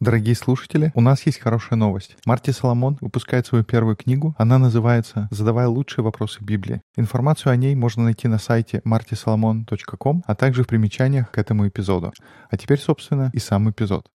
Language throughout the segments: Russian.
Дорогие слушатели, у нас есть хорошая новость. Марти Соломон выпускает свою первую книгу. Она называется «Задавая лучшие вопросы Библии». Информацию о ней можно найти на сайте martisolomon.com, а также в примечаниях к этому эпизоду. А теперь, собственно, и сам эпизод.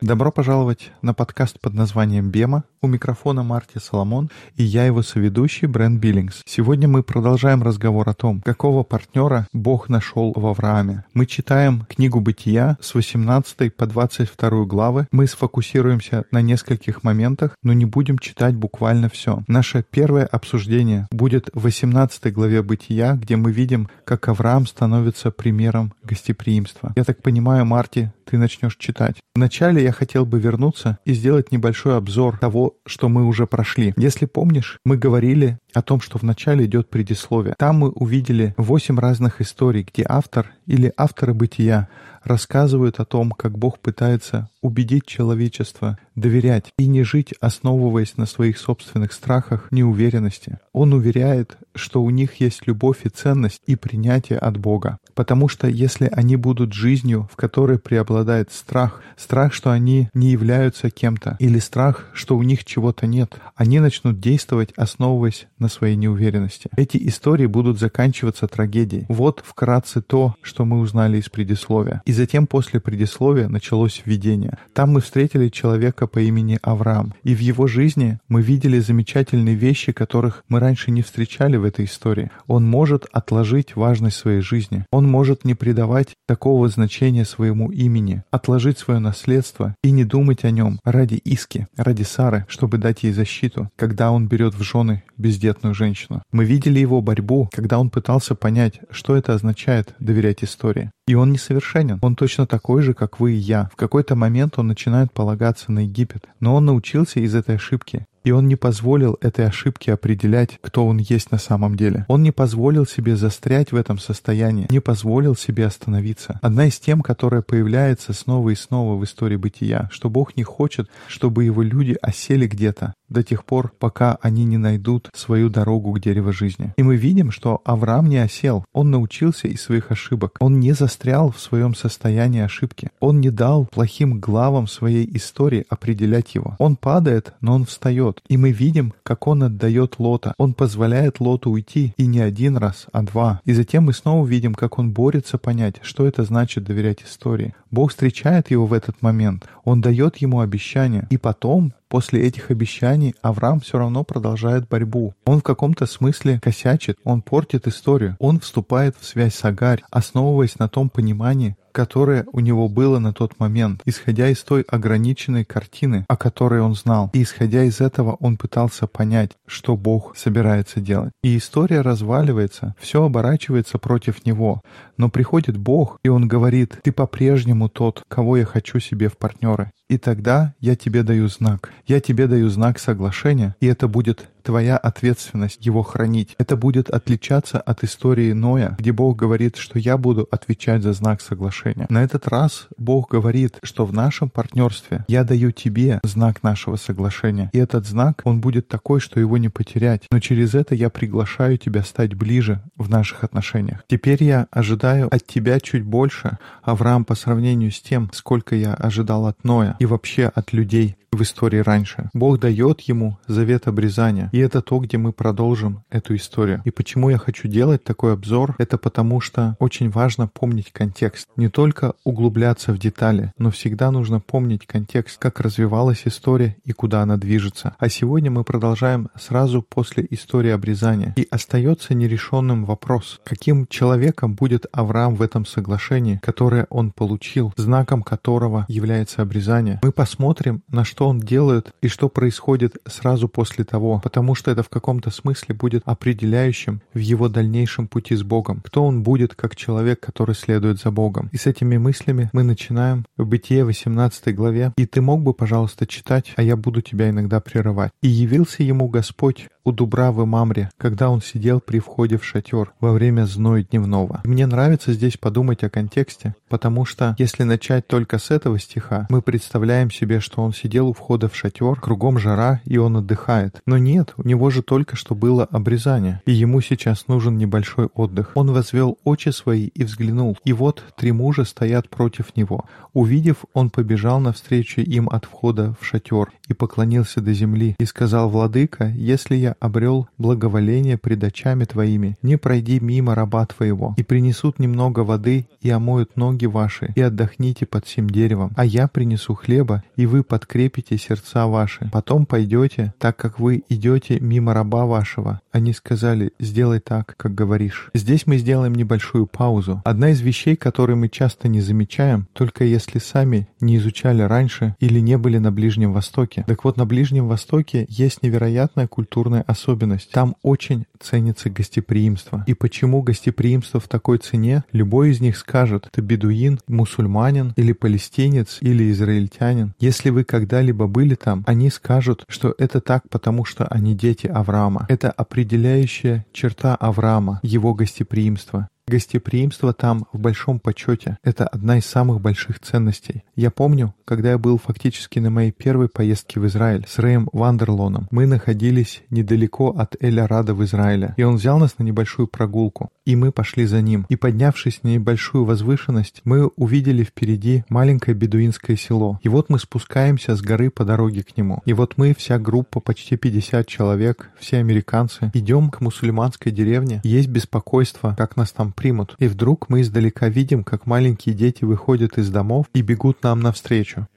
Добро пожаловать на подкаст под названием «Бема». У микрофона Марти Соломон и я его соведущий Брэн Биллингс. Сегодня мы продолжаем разговор о том, какого партнера Бог нашел в Аврааме. Мы читаем книгу «Бытия» с 18 по 22 главы. Мы сфокусируемся на нескольких моментах, но не будем читать буквально все. Наше первое обсуждение будет в 18 главе «Бытия», где мы видим, как Авраам становится примером гостеприимства. Я так понимаю, Марти, ты начнешь читать. Вначале я хотел бы вернуться и сделать небольшой обзор того, что мы уже прошли. Если помнишь, мы говорили о том, что вначале идет предисловие. Там мы увидели восемь разных историй, где автор или авторы бытия рассказывают о том, как Бог пытается убедить человечество доверять и не жить, основываясь на своих собственных страхах, неуверенности. Он уверяет, что у них есть любовь и ценность и принятие от Бога. Потому что если они будут жизнью, в которой преобладает страх, страх, что они не являются кем-то, или страх, что у них чего-то нет, они начнут действовать, основываясь на своей неуверенности. Эти истории будут заканчиваться трагедией. Вот вкратце то, что мы узнали из предисловия. И затем после предисловия началось введение. Там мы встретили человека по имени Авраам. И в его жизни мы видели замечательные вещи, которых мы раньше не встречали в этой истории. Он может отложить важность своей жизни. Он может не придавать такого значения своему имени, отложить свое наследство и не думать о нем ради Иски, ради Сары, чтобы дать ей защиту, когда он берет в жены бездетную женщину. Мы видели его борьбу, когда он пытался понять, что это означает доверять истории. И он несовершенен. Он точно такой же, как вы и я. В какой-то момент он начинает полагаться на Египет. Но он научился из этой ошибки. И он не позволил этой ошибке определять, кто он есть на самом деле. Он не позволил себе застрять в этом состоянии, не позволил себе остановиться. Одна из тем, которая появляется снова и снова в истории бытия, что Бог не хочет, чтобы его люди осели где-то, до тех пор, пока они не найдут свою дорогу к дереву жизни. И мы видим, что Авраам не осел. Он научился из своих ошибок. Он не застрял в своем состоянии ошибки. Он не дал плохим главам своей истории определять его. Он падает, но он встает. И мы видим, как он отдает Лота. Он позволяет Лоту уйти, и не один раз, а два. И затем мы снова видим, как он борется понять, что это значит доверять истории. Бог встречает его в этот момент. Он дает ему обещание. И потом После этих обещаний Авраам все равно продолжает борьбу. Он в каком-то смысле косячит, он портит историю, он вступает в связь с Агарь, основываясь на том понимании, которое у него было на тот момент, исходя из той ограниченной картины, о которой он знал. И исходя из этого он пытался понять, что Бог собирается делать. И история разваливается, все оборачивается против него. Но приходит Бог, и он говорит, ты по-прежнему тот, кого я хочу себе в партнеры. И тогда я тебе даю знак. Я тебе даю знак соглашения, и это будет твоя ответственность его хранить. Это будет отличаться от истории Ноя, где Бог говорит, что я буду отвечать за знак соглашения. На этот раз Бог говорит, что в нашем партнерстве я даю тебе знак нашего соглашения. И этот знак, он будет такой, что его не потерять. Но через это я приглашаю тебя стать ближе в наших отношениях. Теперь я ожидаю от тебя чуть больше, Авраам, по сравнению с тем, сколько я ожидал от Ноя и вообще от людей в истории раньше. Бог дает ему завет обрезания. И это то, где мы продолжим эту историю. И почему я хочу делать такой обзор? Это потому что очень важно помнить контекст. Не только углубляться в детали, но всегда нужно помнить контекст, как развивалась история и куда она движется. А сегодня мы продолжаем сразу после истории обрезания. И остается нерешенным вопрос, каким человеком будет Авраам в этом соглашении, которое он получил, знаком которого является обрезание. Мы посмотрим, на что он делает и что происходит сразу после того, потому что это в каком-то смысле будет определяющим в его дальнейшем пути с Богом, кто он будет как человек, который следует за Богом. И с этими мыслями мы начинаем в Бытие 18 главе. «И ты мог бы, пожалуйста, читать, а я буду тебя иногда прерывать. И явился ему Господь у Дубравы Мамре, когда он сидел при входе в шатер во время зной дневного. Мне нравится здесь подумать о контексте, потому что если начать только с этого стиха, мы представляем себе, что он сидел у входа в шатер, кругом жара, и он отдыхает. Но нет, у него же только что было обрезание, и ему сейчас нужен небольшой отдых. Он возвел очи свои и взглянул, и вот три мужа стоят против него. Увидев, он побежал навстречу им от входа в шатер и поклонился до земли, и сказал, «Владыка, если я обрел благоволение пред очами твоими, не пройди мимо раба твоего, и принесут немного воды, и омоют ноги ваши, и отдохните под сим деревом, а я принесу хлеба, и вы подкрепите сердца ваши. Потом пойдете, так как вы идете мимо раба вашего». Они сказали, «Сделай так, как говоришь». Здесь мы сделаем небольшую паузу. Одна из вещей, которые мы часто не замечаем, только если сами не изучали раньше или не были на Ближнем Востоке. Так вот, на Ближнем Востоке есть невероятная культурная особенность. Там очень ценится гостеприимство. И почему гостеприимство в такой цене? Любой из них скажет, ты бедуин, мусульманин или палестинец или израильтянин. Если вы когда-либо были там, они скажут, что это так, потому что они дети Авраама. Это определяющая черта Авраама, его гостеприимство. Гостеприимство там в большом почете. Это одна из самых больших ценностей. Я помню, когда я был фактически на моей первой поездке в Израиль с Рэем Вандерлоном, мы находились недалеко от Эля-Рада в Израиле, и он взял нас на небольшую прогулку, и мы пошли за ним. И поднявшись на небольшую возвышенность, мы увидели впереди маленькое бедуинское село. И вот мы спускаемся с горы по дороге к нему. И вот мы, вся группа, почти 50 человек, все американцы, идем к мусульманской деревне. Есть беспокойство, как нас там примут. И вдруг мы издалека видим, как маленькие дети выходят из домов и бегут нам навстречу.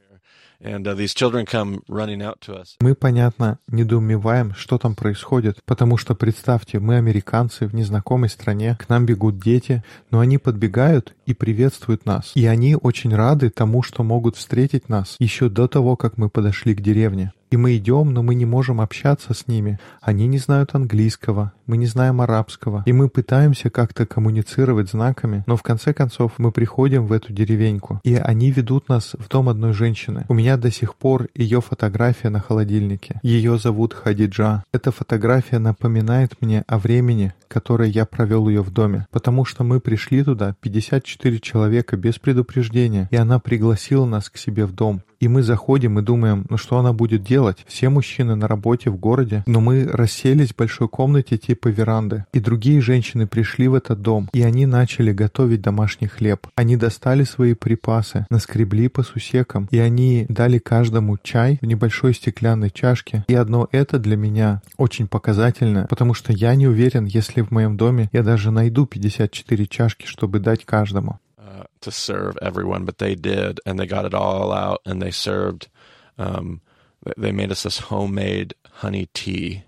Uh. Мы, понятно, недоумеваем, что там происходит, потому что, представьте, мы американцы в незнакомой стране, к нам бегут дети, но они подбегают и приветствуют нас. И они очень рады тому, что могут встретить нас еще до того, как мы подошли к деревне. И мы идем, но мы не можем общаться с ними. Они не знают английского, мы не знаем арабского. И мы пытаемся как-то коммуницировать знаками, но в конце концов мы приходим в эту деревеньку. И они ведут нас в дом одной женщины. У меня до сих пор ее фотография на холодильнике. Ее зовут Хадиджа. Эта фотография напоминает мне о времени, которое я провел ее в доме. Потому что мы пришли туда 54 человека без предупреждения, и она пригласила нас к себе в дом. И мы заходим и думаем, ну что она будет делать? Все мужчины на работе в городе, но мы расселись в большой комнате типа веранды. И другие женщины пришли в этот дом, и они начали готовить домашний хлеб. Они достали свои припасы, наскребли по сусекам, и они дали каждому чай в небольшой стеклянной чашке. И одно это для меня очень показательно, потому что я не уверен, если в моем доме я даже найду 54 чашки, чтобы дать каждому. To serve everyone, but they did, and they got it all out, and they served. Um, they made us this homemade honey tea.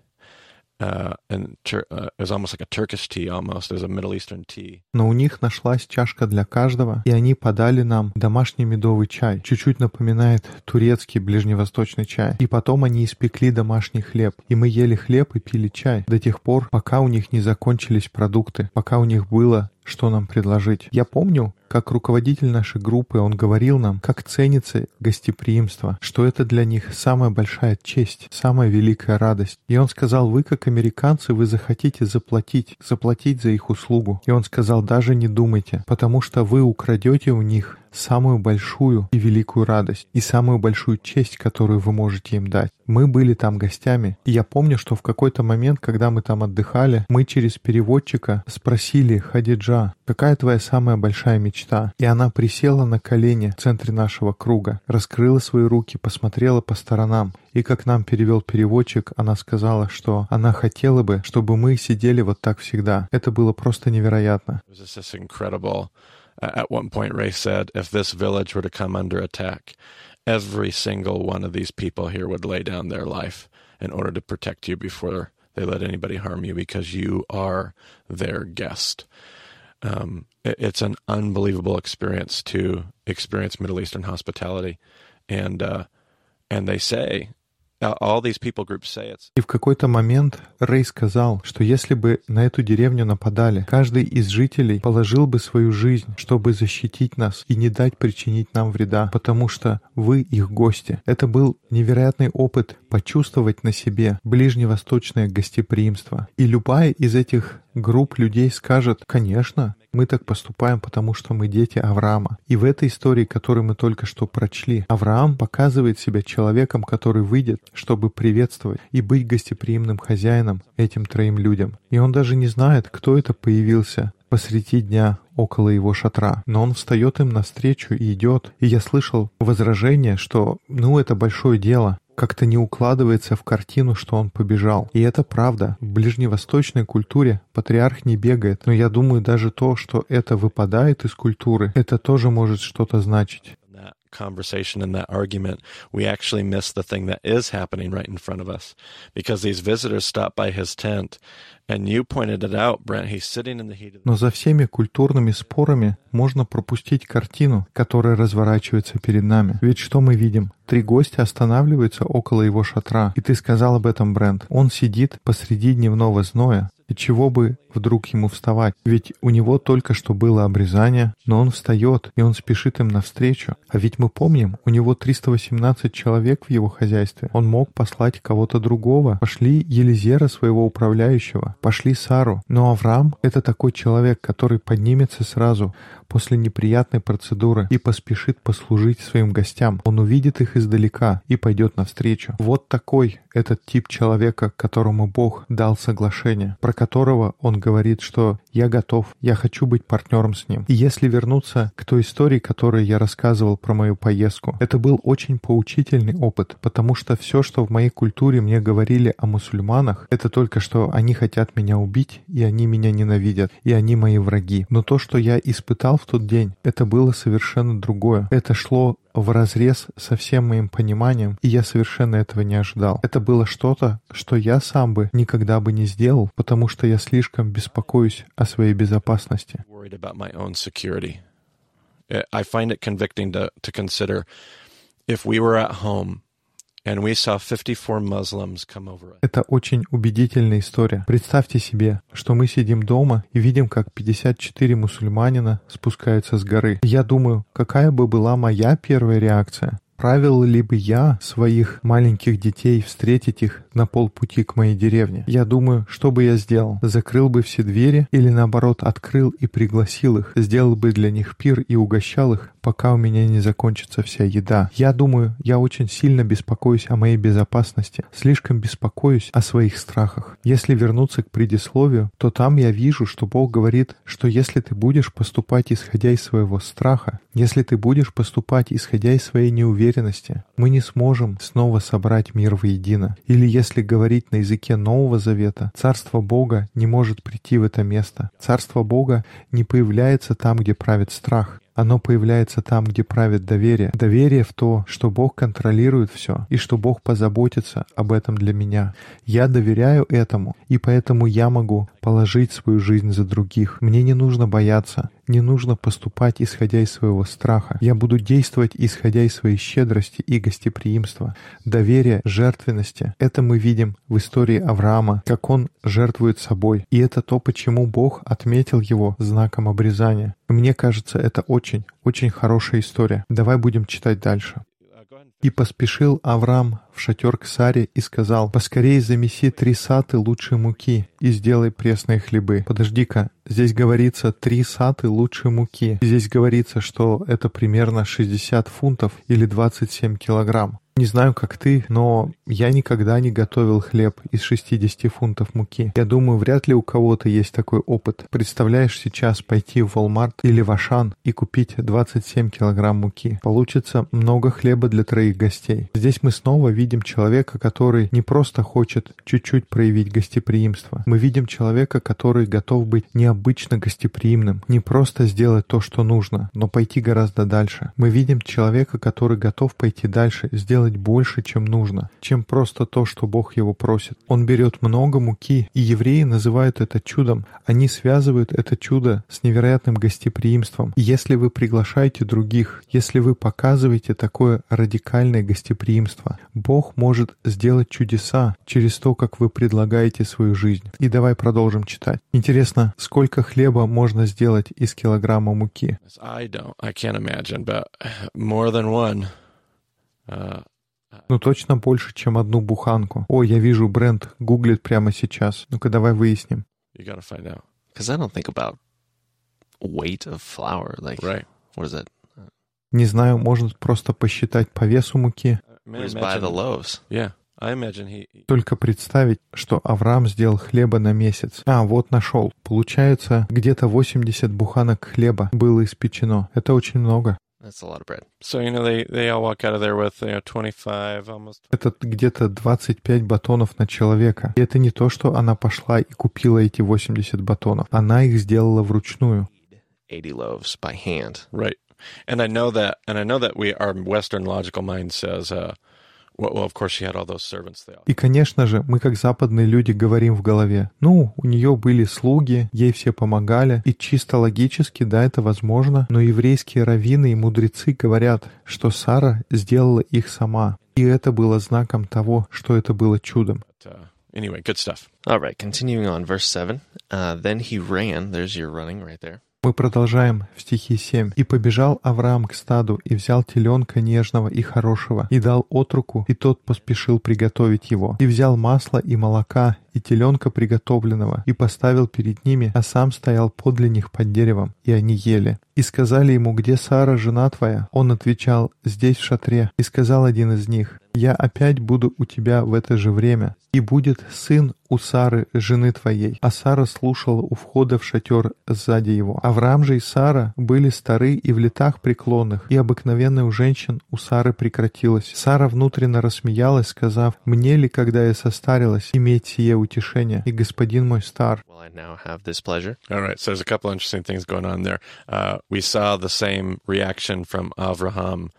Uh, and tur- uh, it was almost like a Turkish tea, almost. It a Middle Eastern tea. Но у них нашлась чашка для каждого, и они подали нам домашний медовый чай. Чуть-чуть напоминает турецкий ближневосточный чай. И потом они испекли домашний хлеб. И мы ели хлеб и пили чай до тех пор, пока у них не закончились продукты, пока у них было что нам предложить. Я помню, как руководитель нашей группы, он говорил нам, как ценится гостеприимство, что это для них самая большая честь, самая великая радость. И он сказал, вы как американцы, вы захотите заплатить, заплатить за их услугу. И он сказал, даже не думайте, потому что вы украдете у них самую большую и великую радость и самую большую честь, которую вы можете им дать. Мы были там гостями, и я помню, что в какой-то момент, когда мы там отдыхали, мы через переводчика спросили Хадиджа, какая твоя самая большая мечта? И она присела на колени в центре нашего круга, раскрыла свои руки, посмотрела по сторонам, и как нам перевел переводчик, она сказала, что она хотела бы, чтобы мы сидели вот так всегда. Это было просто невероятно. At one point, Ray said, if this village were to come under attack, every single one of these people here would lay down their life in order to protect you before they let anybody harm you because you are their guest. Um, it, it's an unbelievable experience to experience Middle Eastern hospitality, and uh, and they say И в какой-то момент Рэй сказал, что если бы на эту деревню нападали, каждый из жителей положил бы свою жизнь, чтобы защитить нас и не дать причинить нам вреда, потому что вы их гости. Это был невероятный опыт почувствовать на себе ближневосточное гостеприимство. И любая из этих групп людей скажет, конечно, мы так поступаем, потому что мы дети Авраама. И в этой истории, которую мы только что прочли, Авраам показывает себя человеком, который выйдет, чтобы приветствовать и быть гостеприимным хозяином этим троим людям. И он даже не знает, кто это появился посреди дня около его шатра. Но он встает им навстречу и идет. И я слышал возражение, что ну это большое дело как-то не укладывается в картину, что он побежал. И это правда. В ближневосточной культуре патриарх не бегает. Но я думаю, даже то, что это выпадает из культуры, это тоже может что-то значить. Conversation and that argument, we actually miss the thing that is happening right in front of us. Because these visitors stop by his tent но за всеми культурными спорами можно пропустить картину, которая разворачивается перед нами. Ведь что мы видим? Три гостя останавливаются около его шатра. И ты сказал об этом, Брент. Он сидит посреди дневного зноя, и чего бы вдруг ему вставать? Ведь у него только что было обрезание, но он встает, и он спешит им навстречу. А ведь мы помним, у него 318 человек в его хозяйстве. Он мог послать кого-то другого. Пошли Елизера, своего управляющего, пошли Сару. Но Авраам — это такой человек, который поднимется сразу после неприятной процедуры и поспешит послужить своим гостям. Он увидит их издалека и пойдет навстречу. Вот такой этот тип человека, которому Бог дал соглашение, про которого он говорит, что «я готов, я хочу быть партнером с ним». И если вернуться к той истории, которую я рассказывал про мою поездку, это был очень поучительный опыт, потому что все, что в моей культуре мне говорили о мусульманах, это только что они хотят меня убить, и они меня ненавидят, и они мои враги. Но то, что я испытал в тот день, это было совершенно другое. Это шло в разрез со всем моим пониманием, и я совершенно этого не ожидал. Это было что-то, что я сам бы никогда бы не сделал, потому что я слишком беспокоюсь о своей безопасности. Consider if we were at home это очень убедительная история. Представьте себе, что мы сидим дома и видим, как 54 мусульманина спускаются с горы. Я думаю, какая бы была моя первая реакция? Правил ли бы я своих маленьких детей встретить их на полпути к моей деревне? Я думаю, что бы я сделал? Закрыл бы все двери или наоборот открыл и пригласил их? Сделал бы для них пир и угощал их, пока у меня не закончится вся еда? Я думаю, я очень сильно беспокоюсь о моей безопасности, слишком беспокоюсь о своих страхах. Если вернуться к предисловию, то там я вижу, что Бог говорит, что если ты будешь поступать исходя из своего страха, если ты будешь поступать исходя из своей неуверенности, уверенности, мы не сможем снова собрать мир воедино. Или если говорить на языке Нового Завета, Царство Бога не может прийти в это место. Царство Бога не появляется там, где правит страх. Оно появляется там, где правит доверие. Доверие в то, что Бог контролирует все и что Бог позаботится об этом для меня. Я доверяю этому, и поэтому я могу положить свою жизнь за других. Мне не нужно бояться, не нужно поступать, исходя из своего страха. Я буду действовать, исходя из своей щедрости и гостеприимства, доверия, жертвенности. Это мы видим в истории Авраама, как он жертвует собой. И это то, почему Бог отметил его знаком обрезания. Мне кажется, это очень, очень хорошая история. Давай будем читать дальше. И поспешил Авраам в шатер к Саре и сказал, «Поскорей замеси три саты лучшей муки и сделай пресные хлебы». Подожди-ка, здесь говорится три саты лучшей муки. Здесь говорится, что это примерно 60 фунтов или 27 килограмм. Не знаю, как ты, но я никогда не готовил хлеб из 60 фунтов муки. Я думаю, вряд ли у кого-то есть такой опыт. Представляешь сейчас пойти в Walmart или в Ашан и купить 27 килограмм муки. Получится много хлеба для троих гостей. Здесь мы снова видим человека, который не просто хочет чуть-чуть проявить гостеприимство. Мы видим человека, который готов быть необычно гостеприимным, не просто сделать то, что нужно, но пойти гораздо дальше. Мы видим человека, который готов пойти дальше, сделать делать больше, чем нужно, чем просто то, что Бог его просит. Он берет много муки, и евреи называют это чудом. Они связывают это чудо с невероятным гостеприимством. И если вы приглашаете других, если вы показываете такое радикальное гостеприимство, Бог может сделать чудеса через то, как вы предлагаете свою жизнь. И давай продолжим читать. Интересно, сколько хлеба можно сделать из килограмма муки? I don't, I can't imagine, but more than one. Uh, Ну точно больше, чем одну буханку. О, я вижу, Брент гуглит прямо сейчас. Ну-ка давай выясним. You got to find out. Because I don't think about weight of flour. Like, Right. what is that? Не знаю, может просто посчитать по весу муки. The loaves. yeah, he- Только представить, что Авраам сделал хлеба на месяц. А, вот нашел. Получается, где-то 80 буханок хлеба было испечено. Это очень много. That's a lot of bread. So you know they they all walk out of there with you know 25 almost. Это где-то 25 батонов на человека. И это не то, что она пошла и купила эти 80 батонов. Она их сделала вручную. 80 loaves by hand. Right. And I know that, and I know that we, our Western logical mind says, uh, И, конечно же, мы как западные люди говорим в голове, ну, у нее были слуги, ей все помогали, и чисто логически, да, это возможно, но еврейские раввины и мудрецы говорят, что Сара сделала их сама, и это было знаком того, что это было чудом. uh, anyway, good stuff. All right, continuing on, verse 7. Uh, then he ran. There's your running right there. Мы продолжаем в стихе 7. «И побежал Авраам к стаду, и взял теленка нежного и хорошего, и дал отруку, и тот поспешил приготовить его. И взял масло и молока, и теленка приготовленного, и поставил перед ними, а сам стоял подле них под деревом, и они ели. И сказали ему, где Сара, жена твоя? Он отвечал, здесь в шатре. И сказал один из них, я опять буду у тебя в это же время, и будет сын у Сары, жены твоей. А Сара слушала у входа в шатер сзади его. Авраам же и Сара были стары и в летах преклонных, и обыкновенная у женщин у Сары прекратилась. Сара внутренно рассмеялась, сказав, «Мне ли, когда я состарилась, иметь сие утешение, и господин мой стар?» Will I now have this pleasure? All right. So there's a couple interesting things going on there. Uh, we saw the same reaction from Avraham in the last.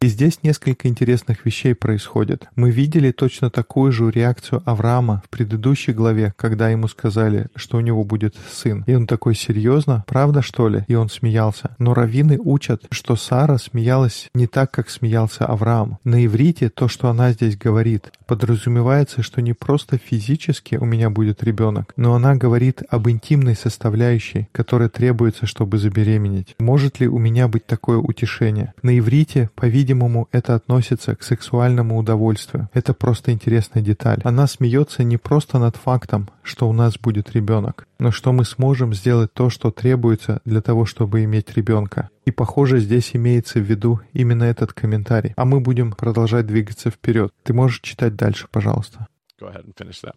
И здесь несколько интересных вещей происходит. Мы видели точно такую же реакцию Авраама в предыдущей главе, когда ему сказали, что у него будет сын. И он такой, серьезно? Правда, что ли? И он смеялся. Но раввины учат, что Сара смеялась не так, как смеялся Авраам. На иврите то, что она здесь говорит, подразумевается, что не просто физически у меня будет ребенок, но она говорит об интимной составляющей, которая требуется, чтобы забеременеть. Может ли у меня быть такое утешение? На иврите, по-видимому, это относится к сексуальному удовольствию. Это просто интересная деталь. Она смеется не просто над фактом, что у нас будет ребенок, но что мы сможем сделать то, что требуется для того, чтобы иметь ребенка. И похоже, здесь имеется в виду именно этот комментарий. А мы будем продолжать двигаться вперед. Ты можешь читать дальше, пожалуйста. Go ahead and finish that.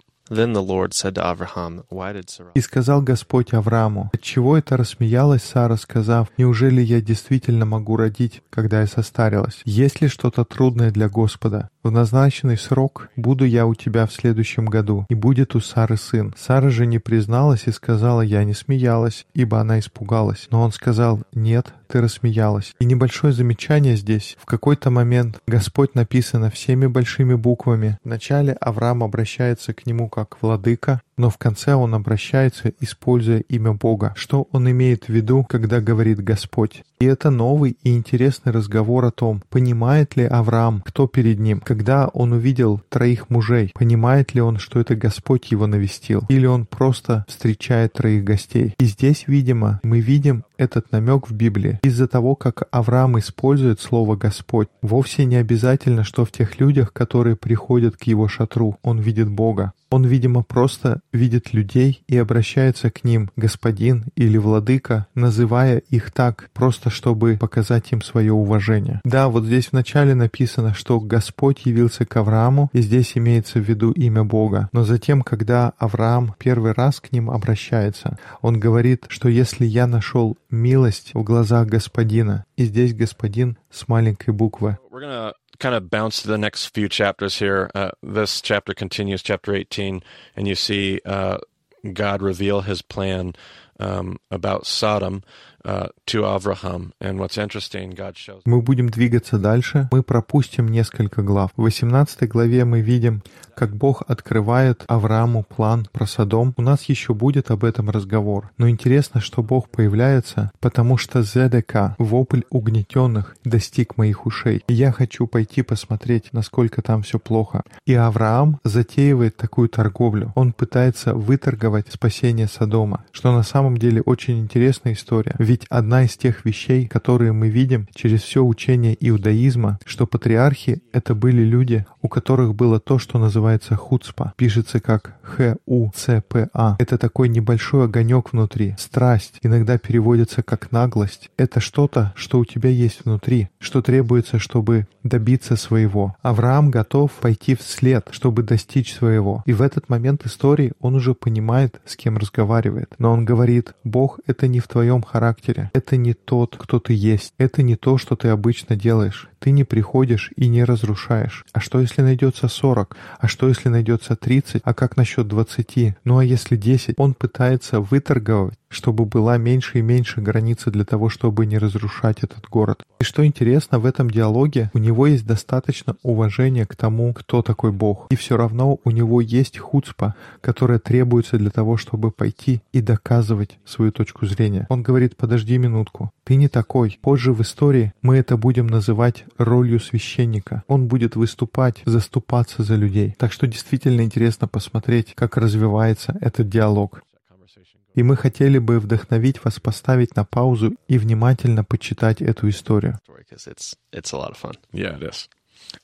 И сказал Господь Аврааму, «Отчего это рассмеялась Сара, сказав, «Неужели я действительно могу родить, когда я состарилась? Есть ли что-то трудное для Господа? В назначенный срок буду я у тебя в следующем году, и будет у Сары сын». Сара же не призналась и сказала, «Я не смеялась, ибо она испугалась». Но он сказал, «Нет, ты рассмеялась». И небольшое замечание здесь. В какой-то момент Господь написано всеми большими буквами. Вначале Авраам обращается к нему как владыка, но в конце он обращается, используя имя Бога. Что он имеет в виду, когда говорит Господь? И это новый и интересный разговор о том, понимает ли Авраам, кто перед ним. Когда он увидел троих мужей, понимает ли он, что это Господь его навестил? Или он просто встречает троих гостей? И здесь, видимо, мы видим этот намек в Библии. Из-за того, как Авраам использует слово «Господь», вовсе не обязательно, что в тех людях, которые приходят к его шатру, он видит Бога. Он, видимо, просто видит людей и обращается к ним «господин» или «владыка», называя их так, просто чтобы показать им свое уважение. Да, вот здесь вначале написано, что Господь явился к Аврааму, и здесь имеется в виду имя Бога. Но затем, когда Авраам первый раз к ним обращается, он говорит, что если я нашел милость в глазах Господина, и здесь Господин с маленькой буквы, kind of bounce to the next few chapters here. Uh, this chapter continues, chapter 18, and you see uh, God reveal his plan um, about Sodom shows. Мы будем двигаться дальше. Мы пропустим несколько глав. В 18 главе мы видим, как Бог открывает Аврааму план про Содом. У нас еще будет об этом разговор. Но интересно, что Бог появляется, потому что ЗДК, вопль угнетенных, достиг моих ушей. Я хочу пойти посмотреть, насколько там все плохо. И Авраам затеивает такую торговлю. Он пытается выторговать спасение Содома, что на самом деле очень интересная история. Ведь одна из тех вещей, которые мы видим через все учение иудаизма, что патриархи — это были люди, у которых было то, что называется хуцпа. Пишется как Х-У-Ц-П-А. Это такой небольшой огонек внутри. Страсть иногда переводится как наглость. Это что-то, что у тебя есть внутри, что требуется, чтобы добиться своего. Авраам готов пойти вслед, чтобы достичь своего. И в этот момент истории он уже понимает, с кем разговаривает. Но он говорит, Бог — это не в твоем характере. Это не тот, кто ты есть. Это не то, что ты обычно делаешь. Ты не приходишь и не разрушаешь. А что, если найдется 40? А что, если найдется 30? А как насчет 20? Ну а если 10? Он пытается выторговать чтобы была меньше и меньше границы для того, чтобы не разрушать этот город. И что интересно, в этом диалоге у него есть достаточно уважения к тому, кто такой Бог. И все равно у него есть хуцпа, которая требуется для того, чтобы пойти и доказывать свою точку зрения. Он говорит, подожди минутку, ты не такой. Позже в истории мы это будем называть ролью священника. Он будет выступать, заступаться за людей. Так что действительно интересно посмотреть, как развивается этот диалог. И мы хотели бы вдохновить вас поставить на паузу и внимательно почитать эту историю.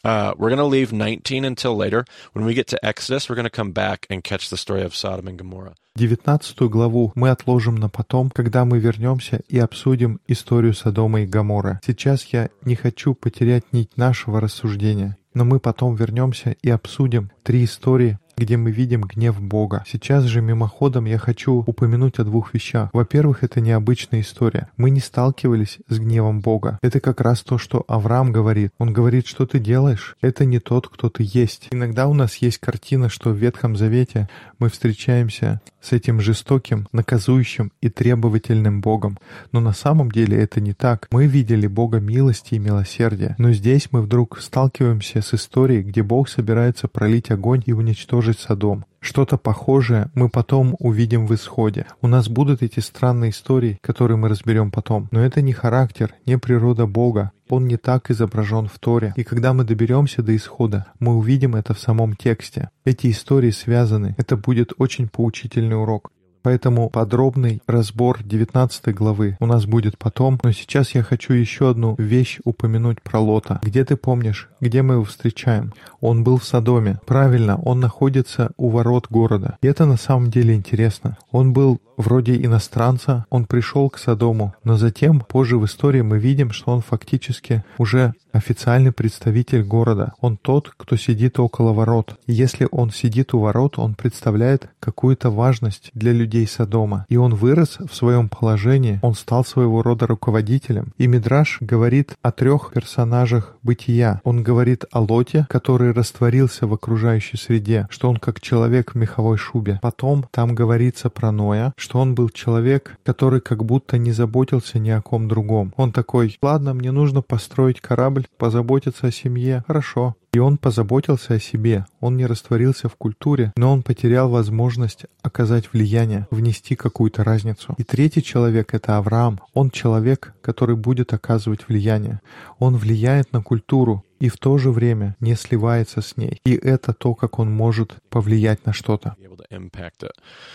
Uh, we're going to leave 19 until later. When we get to Exodus, we're going to come back and catch the story of Sodom and Gomorrah. 19 главу мы отложим на потом, когда мы вернемся и обсудим историю Содома и Гоморра. Сейчас я не хочу потерять нить нашего рассуждения, но мы потом вернемся и обсудим три истории, где мы видим гнев Бога. Сейчас же мимоходом я хочу упомянуть о двух вещах. Во-первых, это необычная история. Мы не сталкивались с гневом Бога. Это как раз то, что Авраам говорит. Он говорит, что ты делаешь, это не тот, кто ты есть. Иногда у нас есть картина, что в Ветхом Завете мы встречаемся с этим жестоким, наказующим и требовательным Богом. Но на самом деле это не так. Мы видели Бога милости и милосердия. Но здесь мы вдруг сталкиваемся с историей, где Бог собирается пролить огонь и уничтожить Содом. Что-то похожее мы потом увидим в исходе. У нас будут эти странные истории, которые мы разберем потом. Но это не характер, не природа Бога. Он не так изображен в Торе. И когда мы доберемся до исхода, мы увидим это в самом тексте. Эти истории связаны. Это будет очень поучительный урок. Поэтому подробный разбор 19 главы у нас будет потом. Но сейчас я хочу еще одну вещь упомянуть про Лота. Где ты помнишь, где мы его встречаем? Он был в Содоме. Правильно, он находится у ворот города. И это на самом деле интересно. Он был вроде иностранца, он пришел к Содому, но затем, позже в истории мы видим, что он фактически уже официальный представитель города. Он тот, кто сидит около ворот. И если он сидит у ворот, он представляет какую-то важность для людей Содома. И он вырос в своем положении, он стал своего рода руководителем. И Мидраш говорит о трех персонажах бытия. Он говорит о Лоте, который растворился в окружающей среде, что он как человек в меховой шубе. Потом там говорится про Ноя, что он был человек, который как будто не заботился ни о ком другом. Он такой, ладно, мне нужно построить корабль, позаботиться о семье, хорошо. И он позаботился о себе, он не растворился в культуре, но он потерял возможность оказать влияние, внести какую-то разницу. И третий человек — это Авраам. Он человек, который будет оказывать влияние. Он влияет на культуру, и в то же время не сливается с ней. И это то, как он может повлиять на что-то.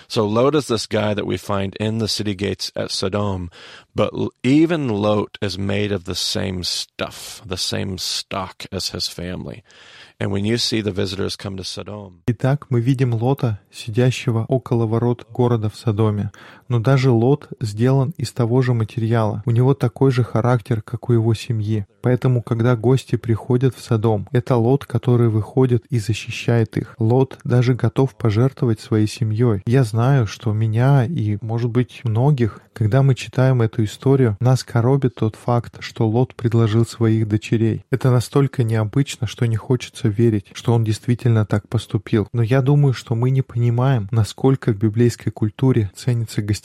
So Lot is this guy that we find in the city gates at Sodom, but even Lot is made of the same stuff, the same stock as his family. And when you see the visitors come to Sodom, Итак, мы видим Лота, сидящего около ворот города в Содоме. Но даже Лот сделан из того же материала. У него такой же характер, как у его семьи. Поэтому, когда гости приходят в Содом, это Лот, который выходит и защищает их. Лот даже готов пожертвовать своей семьей. Я знаю, что меня и, может быть, многих, когда мы читаем эту историю, нас коробит тот факт, что Лот предложил своих дочерей. Это настолько необычно, что не хочется верить, что он действительно так поступил. Но я думаю, что мы не понимаем, насколько в библейской культуре ценится гостеприимство,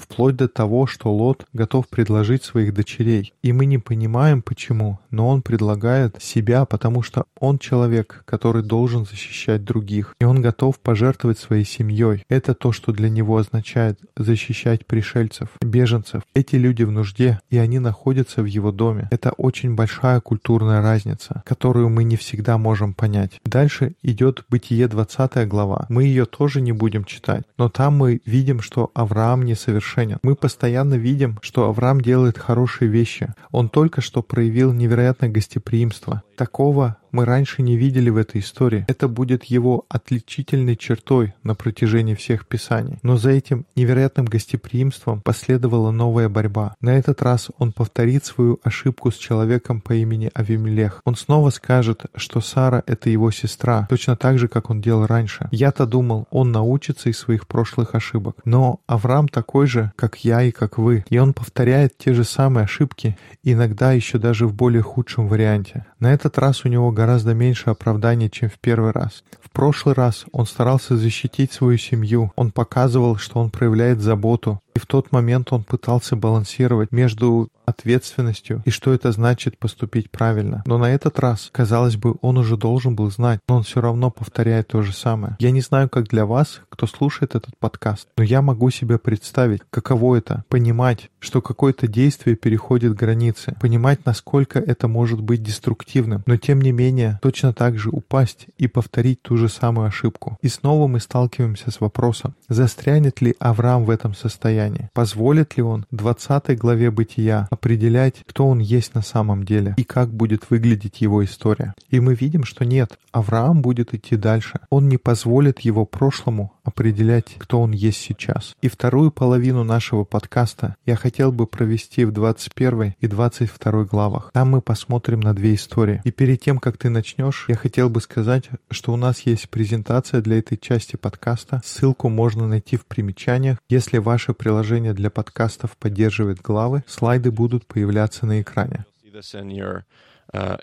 вплоть до того, что Лот готов предложить своих дочерей. И мы не понимаем, почему, но он предлагает себя, потому что он человек, который должен защищать других. И он готов пожертвовать своей семьей. Это то, что для него означает защищать пришельцев, беженцев. Эти люди в нужде, и они находятся в его доме. Это очень большая культурная разница, которую мы не всегда можем понять. Дальше идет Бытие 20 глава. Мы ее тоже не будем читать, но там мы видим, что Авраам Авраам несовершенен. Мы постоянно видим, что Авраам делает хорошие вещи. Он только что проявил невероятное гостеприимство. Такого мы раньше не видели в этой истории. Это будет его отличительной чертой на протяжении всех писаний. Но за этим невероятным гостеприимством последовала новая борьба. На этот раз он повторит свою ошибку с человеком по имени Авимелех. Он снова скажет, что Сара — это его сестра, точно так же, как он делал раньше. Я-то думал, он научится из своих прошлых ошибок. Но Авраам такой же, как я и как вы. И он повторяет те же самые ошибки, иногда еще даже в более худшем варианте. На этот раз у него гораздо меньше оправданий, чем в первый раз. В прошлый раз он старался защитить свою семью, он показывал, что он проявляет заботу, и в тот момент он пытался балансировать между ответственностью и что это значит поступить правильно. Но на этот раз, казалось бы, он уже должен был знать, но он все равно повторяет то же самое. Я не знаю, как для вас, кто слушает этот подкаст, но я могу себе представить, каково это — понимать, что какое-то действие переходит границы, понимать, насколько это может быть деструктивным, но тем не менее точно так же упасть и повторить ту же самую ошибку. И снова мы сталкиваемся с вопросом, застрянет ли Авраам в этом состоянии, позволит ли он 20 главе Бытия определять, кто он есть на самом деле и как будет выглядеть его история. И мы видим, что нет, Авраам будет идти дальше. Он не позволит его прошлому определять, кто он есть сейчас. И вторую половину нашего подкаста я хотел бы провести в 21 и 22 главах. Там мы посмотрим на две истории. И перед тем, как ты начнешь, я хотел бы сказать, что у нас есть презентация для этой части подкаста. Ссылку можно найти в примечаниях. Если ваше приложение для подкастов поддерживает главы, слайды будут появляться на экране. uh.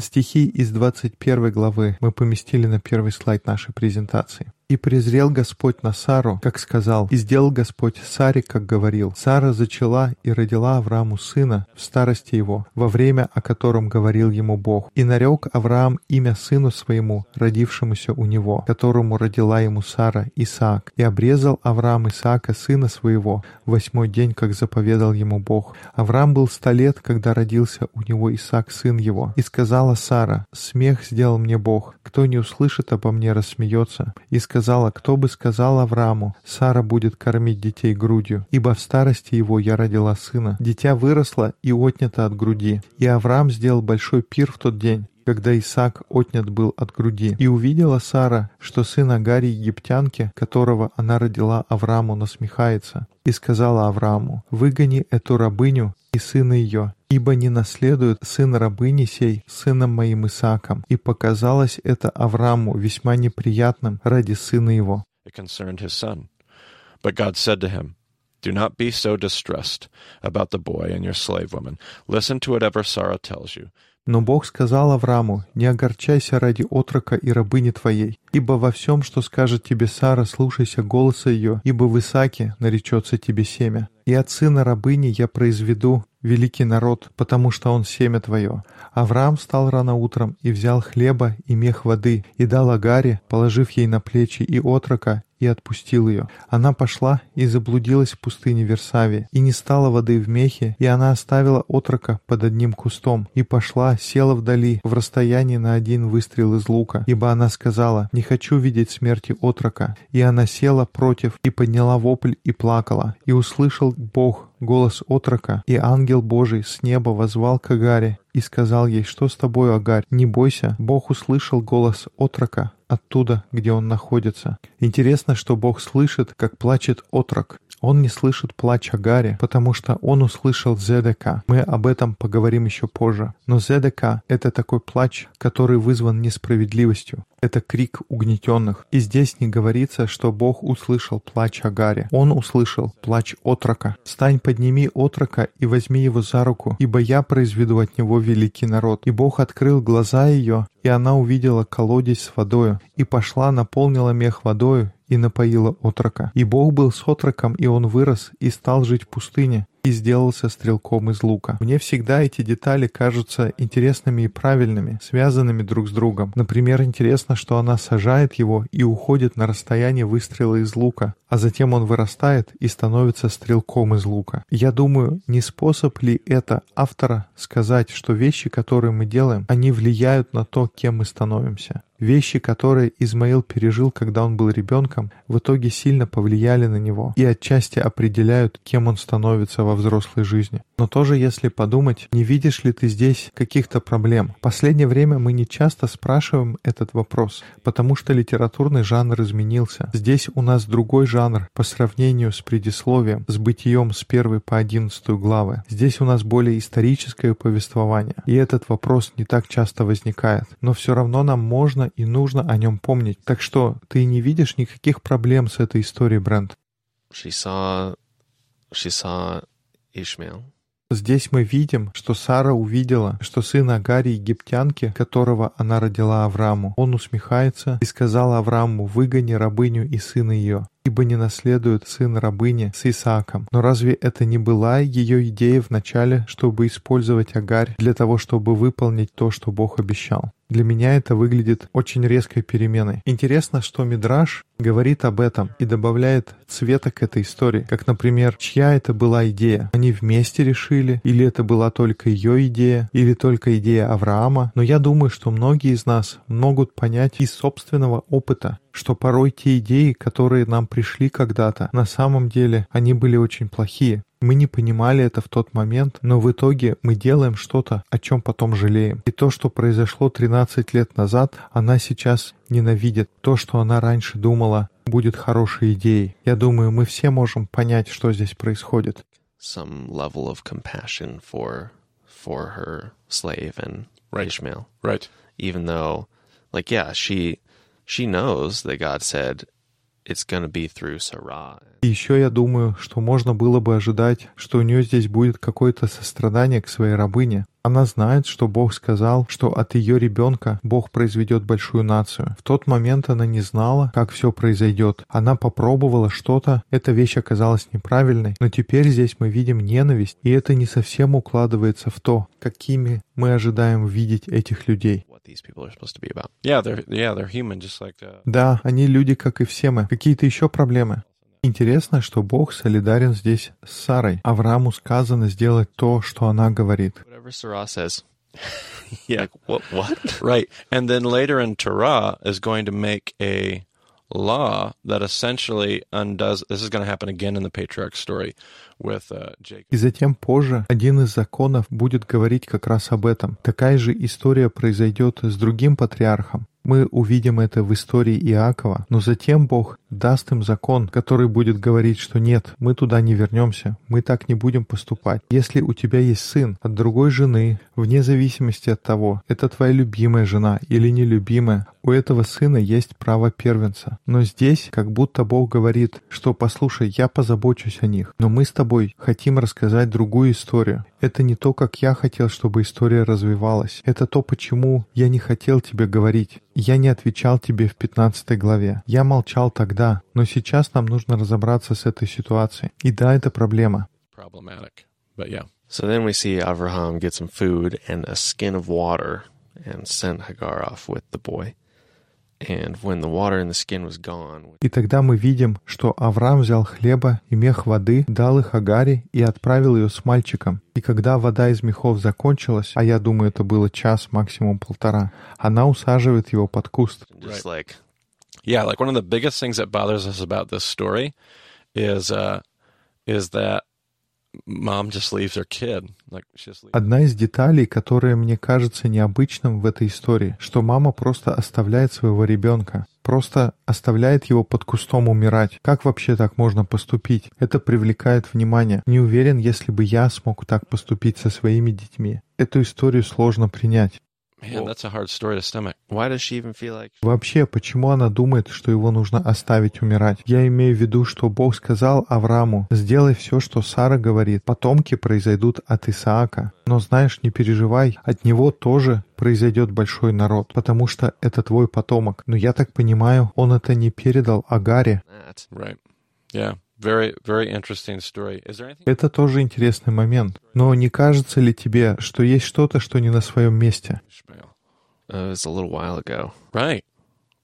Стихи из 21 главы мы поместили на первый слайд нашей презентации. И презрел Господь на Сару, как сказал, и сделал Господь Саре, как говорил. Сара зачала и родила Аврааму сына в старости его, во время, о котором говорил ему Бог. И нарек Авраам имя сыну своему, родившемуся у него, которому родила ему Сара, Исаак. И обрезал Авраам Исаака, сына своего, восьмой день, как заповедал ему Бог. Авраам был ста лет, когда родился у него Исаак, сын его. И сказала Сара, «Смех сделал мне Бог, кто не услышит обо мне, рассмеется». И сказала, кто бы сказал Аврааму, Сара будет кормить детей грудью, ибо в старости его я родила сына. Дитя выросло и отнято от груди. И Авраам сделал большой пир в тот день, когда Исаак отнят был от груди. И увидела Сара, что сын Агари египтянки, которого она родила Аврааму, насмехается, и сказала Аврааму, «Выгони эту рабыню и сына ее, ибо не наследует сын рабыни сей сыном моим Исааком». И показалось это Аврааму весьма неприятным ради сына его. But God said to him, Do not be so distressed about the boy and your slave woman. Listen to whatever Sarah tells you. Но Бог сказал Аврааму, «Не огорчайся ради отрока и рабыни твоей, ибо во всем, что скажет тебе Сара, слушайся голоса ее, ибо в Исааке наречется тебе семя. И от сына рабыни я произведу великий народ, потому что он семя твое». Авраам встал рано утром и взял хлеба и мех воды, и дал Агаре, положив ей на плечи и отрока, и отпустил ее. Она пошла и заблудилась в пустыне Версаве, и не стала воды в мехе, и она оставила отрока под одним кустом, и пошла, села вдали, в расстоянии на один выстрел из лука, ибо она сказала, «Не хочу видеть смерти отрока». И она села против, и подняла вопль, и плакала. И услышал Бог голос отрока, и ангел Божий с неба возвал к Агаре и сказал ей, «Что с тобой, Агарь? Не бойся». Бог услышал голос отрока, оттуда, где он находится. Интересно, что Бог слышит, как плачет отрок. Он не слышит плач Агари, потому что он услышал ЗДК. Мы об этом поговорим еще позже. Но ЗДК — это такой плач, который вызван несправедливостью. Это крик угнетенных. И здесь не говорится, что Бог услышал плач Агари. Он услышал плач отрока. «Стань, подними отрока и возьми его за руку, ибо я произведу от него великий народ». И Бог открыл глаза ее, и она увидела колодец с водою, и пошла, наполнила мех водою, и напоила отрока. И Бог был с отроком, и он вырос, и стал жить в пустыне, и сделался стрелком из лука. Мне всегда эти детали кажутся интересными и правильными, связанными друг с другом. Например, интересно, что она сажает его и уходит на расстояние выстрела из лука, а затем он вырастает и становится стрелком из лука. Я думаю, не способ ли это автора сказать, что вещи, которые мы делаем, они влияют на то, кем мы становимся. Вещи, которые Измаил пережил, когда он был ребенком, в итоге сильно повлияли на него и отчасти определяют, кем он становится во взрослой жизни. Но тоже, если подумать, не видишь ли ты здесь каких-то проблем? В последнее время мы не часто спрашиваем этот вопрос, потому что литературный жанр изменился. Здесь у нас другой жанр по сравнению с предисловием, с бытием с первой по одиннадцатую главы. Здесь у нас более историческое повествование, и этот вопрос не так часто возникает. Но все равно нам можно и нужно о нем помнить. Так что ты не видишь никаких проблем с этой историей, Брент? She saw, she saw Ishmael. Здесь мы видим, что Сара увидела, что сын Агари египтянки, которого она родила Аврааму, он усмехается и сказал Аврааму, выгони рабыню и сына ее ибо не наследует сын рабыни с Исааком. Но разве это не была ее идея в начале, чтобы использовать Агарь для того, чтобы выполнить то, что Бог обещал? Для меня это выглядит очень резкой переменой. Интересно, что Мидраш говорит об этом и добавляет цвета к этой истории. Как, например, чья это была идея? Они вместе решили? Или это была только ее идея? Или только идея Авраама? Но я думаю, что многие из нас могут понять из собственного опыта, что порой те идеи, которые нам пришли когда-то, на самом деле они были очень плохие. Мы не понимали это в тот момент, но в итоге мы делаем что-то, о чем потом жалеем. И то, что произошло 13 лет назад, она сейчас ненавидит. То, что она раньше думала, будет хорошей идеей. Я думаю, мы все можем понять, что здесь происходит. Some level of compassion for for her slave and right. Ishmael. Right. Even though, like, yeah, she she knows that God said it's to be through Sarah. И еще я думаю, что можно было бы ожидать, что у нее здесь будет какое-то сострадание к своей рабыне. Она знает, что Бог сказал, что от ее ребенка Бог произведет большую нацию. В тот момент она не знала, как все произойдет. Она попробовала что-то, эта вещь оказалась неправильной, но теперь здесь мы видим ненависть, и это не совсем укладывается в то, какими мы ожидаем видеть этих людей. Yeah, they're, yeah, they're human, just like that. Да, они люди, как и все мы. Какие-то еще проблемы? Интересно, что Бог солидарен здесь с Сарой. Аврааму сказано сделать то, что она говорит. Whatever Sarah says. Yeah. Like, what? What? Right. And then later in Torah is going to make a law that essentially undoes this is going to happen again in the patriarch story with uh, Jacob. И затем позже один из законов будет говорить как раз об этом. Такая же история произойдет с другим патриархом. Мы увидим это в истории Иакова, но затем Бог даст им закон, который будет говорить, что нет, мы туда не вернемся, мы так не будем поступать. Если у тебя есть сын от другой жены, вне зависимости от того, это твоя любимая жена или нелюбимая, у этого сына есть право первенца. Но здесь как будто Бог говорит, что послушай, я позабочусь о них, но мы с тобой хотим рассказать другую историю. Это не то, как я хотел, чтобы история развивалась. Это то, почему я не хотел тебе говорить. Я не отвечал тебе в 15 главе. Я молчал тогда, но сейчас нам нужно разобраться с этой ситуацией. И да, это проблема. Problematic. But yeah. So then we see Abraham get some food and a skin of water and send Hagar off with the boy. And when the water in the skin was gone, И тогда мы видим, что Авраам взял хлеба и мех воды, дал их Агаре и отправил ее с мальчиком. И когда вода из мехов закончилась, а я думаю, это было час, максимум полтора, она усаживает его под куст. just like Yeah, like one of the biggest things that bothers us about this story is uh is that mom just leaves her kid. Like she just leaves Одна из деталей, которая мне кажется необычным в этой истории, что мама просто оставляет своего ребенка, просто оставляет его под кустом умирать. Как вообще так можно поступить? Это привлекает внимание. Не уверен, если бы я смог так поступить со своими детьми. Эту историю сложно принять. Man, that's a hard story to stomach. Why does she even feel like Вообще, почему она думает, что его нужно оставить умирать? Я имею в виду, что Бог сказал Аврааму, сделай все, что Сара говорит, потомки произойдут от Исаака. Но знаешь, не переживай, от него тоже произойдет большой народ, потому что это твой потомок. Но я так понимаю, он это не передал Агаре. Right. Yeah. Very, very interesting story. Is there anything? Это тоже интересный момент. Но не кажется ли тебе, что есть что-то, что не на своем месте? Uh, it was a little while ago. Right.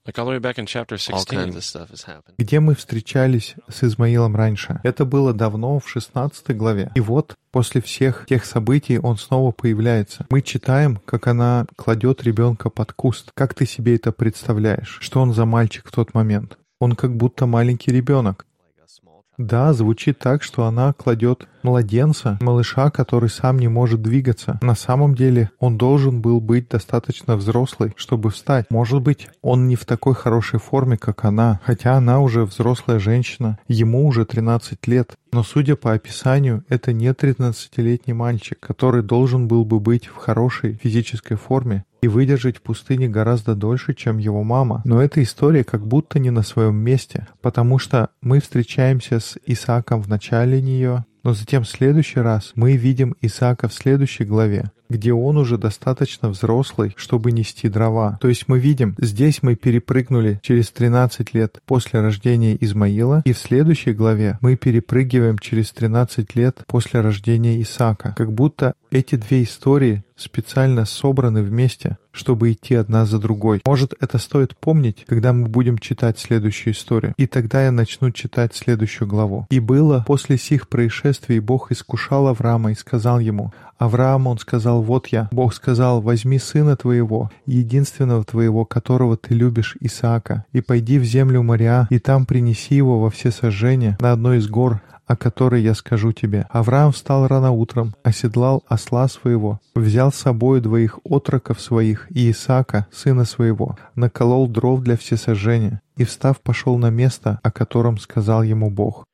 Like all the way back in chapter All 16. kinds of stuff has happened. Где мы встречались с Измаилом раньше? Это было давно, в 16 главе. И вот, после всех тех событий, он снова появляется. Мы читаем, как она кладет ребенка под куст. Как ты себе это представляешь? Что он за мальчик в тот момент? Он как будто маленький ребенок. Like a small child. Да, звучит так, что она кладет младенца, малыша, который сам не может двигаться. На самом деле он должен был быть достаточно взрослый, чтобы встать. Может быть, он не в такой хорошей форме, как она, хотя она уже взрослая женщина, ему уже 13 лет. Но судя по описанию, это не 13-летний мальчик, который должен был бы быть в хорошей физической форме и выдержать в пустыне гораздо дольше, чем его мама. Но эта история как будто не на своем месте, потому что мы встречаемся с Исааком в начале нее, но затем в следующий раз мы видим Исаака в следующей главе, где он уже достаточно взрослый, чтобы нести дрова. То есть мы видим, здесь мы перепрыгнули через 13 лет после рождения Измаила, и в следующей главе мы перепрыгиваем через 13 лет после рождения Исаака. Как будто эти две истории специально собраны вместе, чтобы идти одна за другой. Может, это стоит помнить, когда мы будем читать следующую историю. И тогда я начну читать следующую главу. «И было после сих происшествий Бог искушал Авраама и сказал ему, Авраам, он сказал, вот я. Бог сказал, возьми сына твоего, единственного твоего, которого ты любишь, Исаака, и пойди в землю моря, и там принеси его во все сожжения на одной из гор, о которой я скажу тебе. Авраам встал рано утром, оседлал осла своего, взял с собой двоих отроков своих и Исаака, сына своего, наколол дров для всесожжения, и, встав, пошел на место, о котором сказал ему Бог.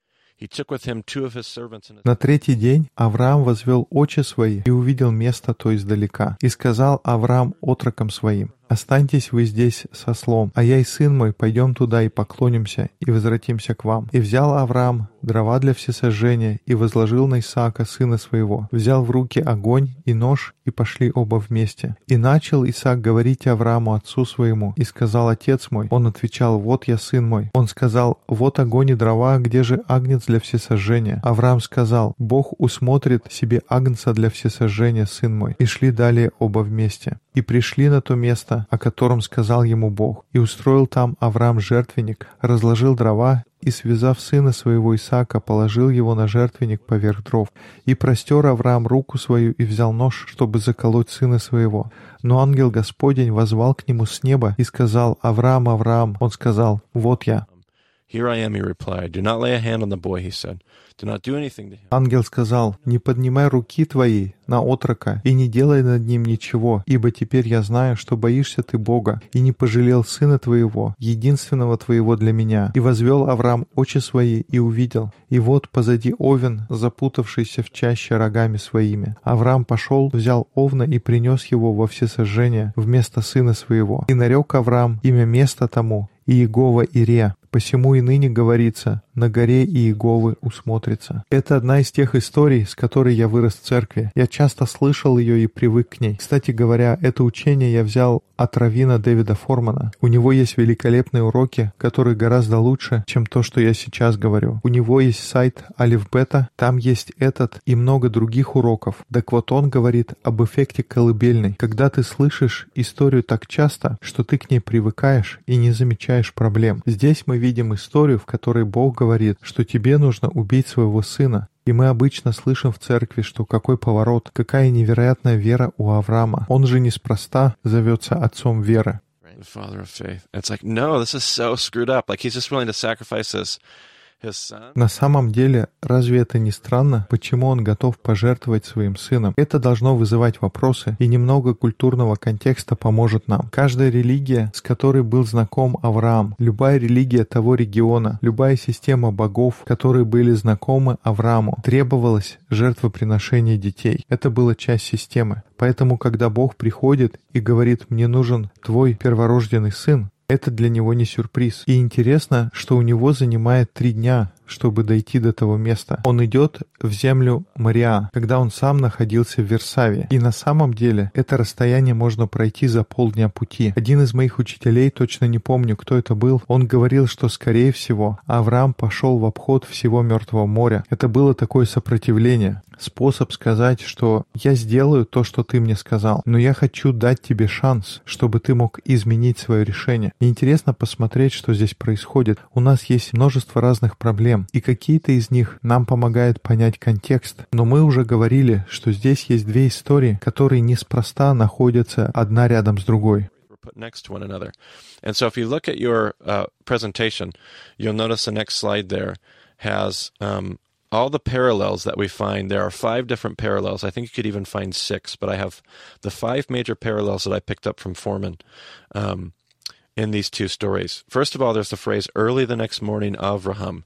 На третий день Авраам возвел очи свои и увидел место то издалека. И сказал Авраам отрокам своим, «Останьтесь вы здесь со слом, а я и сын мой пойдем туда и поклонимся, и возвратимся к вам». И взял Авраам дрова для всесожжения и возложил на Исаака сына своего. Взял в руки огонь и нож, и пошли оба вместе. И начал Исаак говорить Аврааму отцу своему, и сказал отец мой. Он отвечал, «Вот я сын мой». Он сказал, «Вот огонь и дрова, где же агнец для всесожжения?» Авраам сказал, «Бог усмотрит себе агнца для всесожжения, сын мой». И шли далее оба вместе. И пришли на то место, о котором сказал ему Бог. И устроил там Авраам жертвенник, разложил дрова и, связав сына своего Исаака, положил его на жертвенник поверх дров. И простер Авраам руку свою и взял нож, чтобы заколоть сына своего. Но ангел Господень возвал к нему с неба и сказал, «Авраам, Авраам!» Он сказал, «Вот я». Here I am, he replied. Do not lay a hand on the boy, he said. Do not do anything to him. Ангел сказал, «Не поднимай руки твои на отрока и не делай над ним ничего, ибо теперь я знаю, что боишься ты Бога, и не пожалел сына твоего, единственного твоего для меня». И возвел Авраам очи свои и увидел, и вот позади овен, запутавшийся в чаще рогами своими. Авраам пошел, взял овна и принес его во всесожжение вместо сына своего. И нарек Авраам имя места тому, Иегова Ире. Посему и ныне говорится, на горе Иеговы усмотрится. Это одна из тех историй, с которой я вырос в церкви. Я часто слышал ее и привык к ней. Кстати говоря, это учение я взял от равина Дэвида Формана. У него есть великолепные уроки, которые гораздо лучше, чем то, что я сейчас говорю. У него есть сайт Алиф Бета, там есть этот и много других уроков. Так вот он говорит об эффекте колыбельной, когда ты слышишь историю так часто, что ты к ней привыкаешь и не замечаешь проблем. Здесь мы видим историю, в которой Бог говорит, что тебе нужно убить своего сына, и мы обычно слышим в церкви, что какой поворот, какая невероятная вера у Авраама. Он же неспроста зовется отцом веры. На самом деле, разве это не странно, почему он готов пожертвовать своим сыном? Это должно вызывать вопросы, и немного культурного контекста поможет нам. Каждая религия, с которой был знаком Авраам, любая религия того региона, любая система богов, которые были знакомы Аврааму, требовалось жертвоприношение детей. Это была часть системы. Поэтому, когда Бог приходит и говорит «мне нужен твой перворожденный сын», это для него не сюрприз. И интересно, что у него занимает три дня, чтобы дойти до того места. Он идет в землю Мариа, когда он сам находился в Версаве. И на самом деле это расстояние можно пройти за полдня пути. Один из моих учителей, точно не помню, кто это был, он говорил, что, скорее всего, Авраам пошел в обход всего Мертвого моря. Это было такое сопротивление способ сказать, что я сделаю то, что ты мне сказал, но я хочу дать тебе шанс, чтобы ты мог изменить свое решение. И интересно посмотреть, что здесь происходит. У нас есть множество разных проблем, и какие-то из них нам помогают понять контекст. Но мы уже говорили, что здесь есть две истории, которые неспроста находятся одна рядом с другой. next to one another. And so if you look at your uh, presentation, you'll notice the next slide there has um, all the parallels that we find. There are five different parallels. I think you could even find six, but I have the five major parallels that I picked up from Foreman um, in these two stories. First of all, there's the phrase early the next morning, Avraham.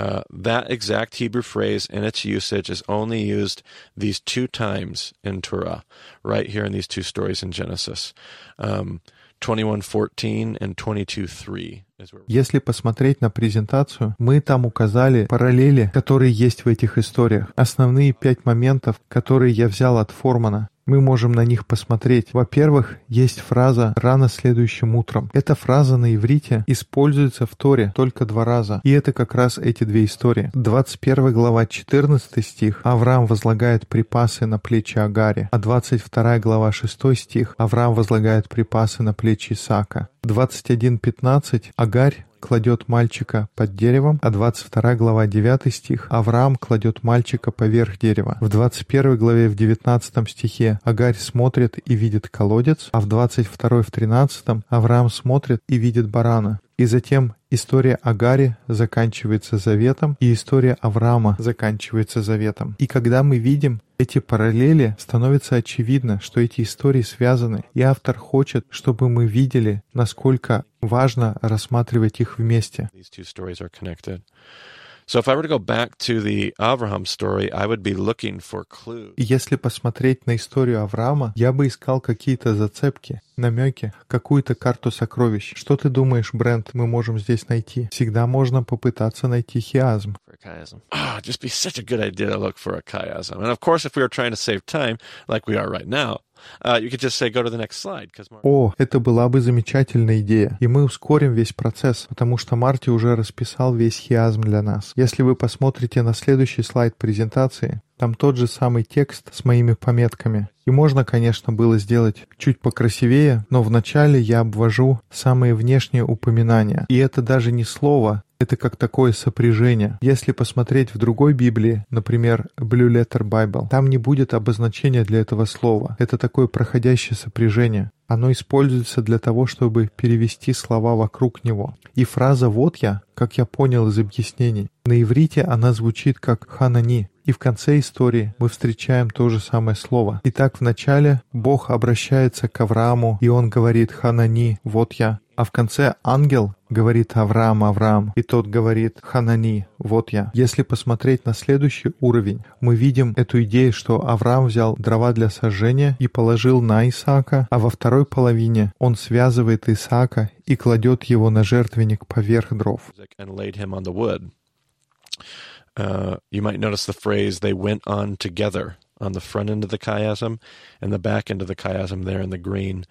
Uh, that exact Hebrew phrase and its usage is only used these two times in Torah, right here in these two stories in Genesis. Um, 21.14 and 22.3 is where Если посмотреть на презентацию, мы там указали параллели, которые есть в этих историях. Основные пять моментов, которые я взял от Формана. Мы можем на них посмотреть. Во-первых, есть фраза «рано следующим утром». Эта фраза на иврите используется в Торе только два раза. И это как раз эти две истории. 21 глава 14 стих Авраам возлагает припасы на плечи Агари, а 22 глава 6 стих Авраам возлагает припасы на плечи Исаака. 21.15 Агарь кладет мальчика под деревом, а 22 глава 9 стих Авраам кладет мальчика поверх дерева. В 21 главе в 19 стихе Агарь смотрит и видит колодец, а в 22 в 13 Авраам смотрит и видит барана. И затем история Агари заканчивается заветом, и история Авраама заканчивается заветом. И когда мы видим эти параллели, становится очевидно, что эти истории связаны, и автор хочет, чтобы мы видели, насколько важно рассматривать их вместе. These two stories are connected. So if I were to go back to the Avraham story, I would be looking for clues. И если посмотреть на историю Авраама, я бы искал какие-то зацепки, намеки, какую-то карту сокровищ. Что ты думаешь, Брент, мы можем здесь найти? Всегда можно попытаться найти хиазм. Ah, just be such a good idea to look for a chiasm. And of course, if we were trying to save time, like we are right now, О, это была бы замечательная идея. И мы ускорим весь процесс, потому что Марти уже расписал весь хиазм для нас. Если вы посмотрите на следующий слайд презентации, там тот же самый текст с моими пометками. И можно, конечно, было сделать чуть покрасивее, но вначале я обвожу самые внешние упоминания. И это даже не слово, это как такое сопряжение. Если посмотреть в другой Библии, например, Blue Letter Bible, там не будет обозначения для этого слова. Это такое проходящее сопряжение. Оно используется для того, чтобы перевести слова вокруг него. И фраза «вот я», как я понял из объяснений, на иврите она звучит как «ханани», и в конце истории мы встречаем то же самое слово. Итак, в начале Бог обращается к Аврааму, и он говорит «Ханани, вот я». А в конце ангел говорит Авраам, Авраам, и тот говорит Ханани, вот я. Если посмотреть на следующий уровень, мы видим эту идею, что Авраам взял дрова для сожжения и положил на Исаака, а во второй половине он связывает Исаака и кладет его на жертвенник поверх дров. Uh, you might notice the phrase "they went on together" on the front end of the chiasm, and the back end of the chiasm there in the green,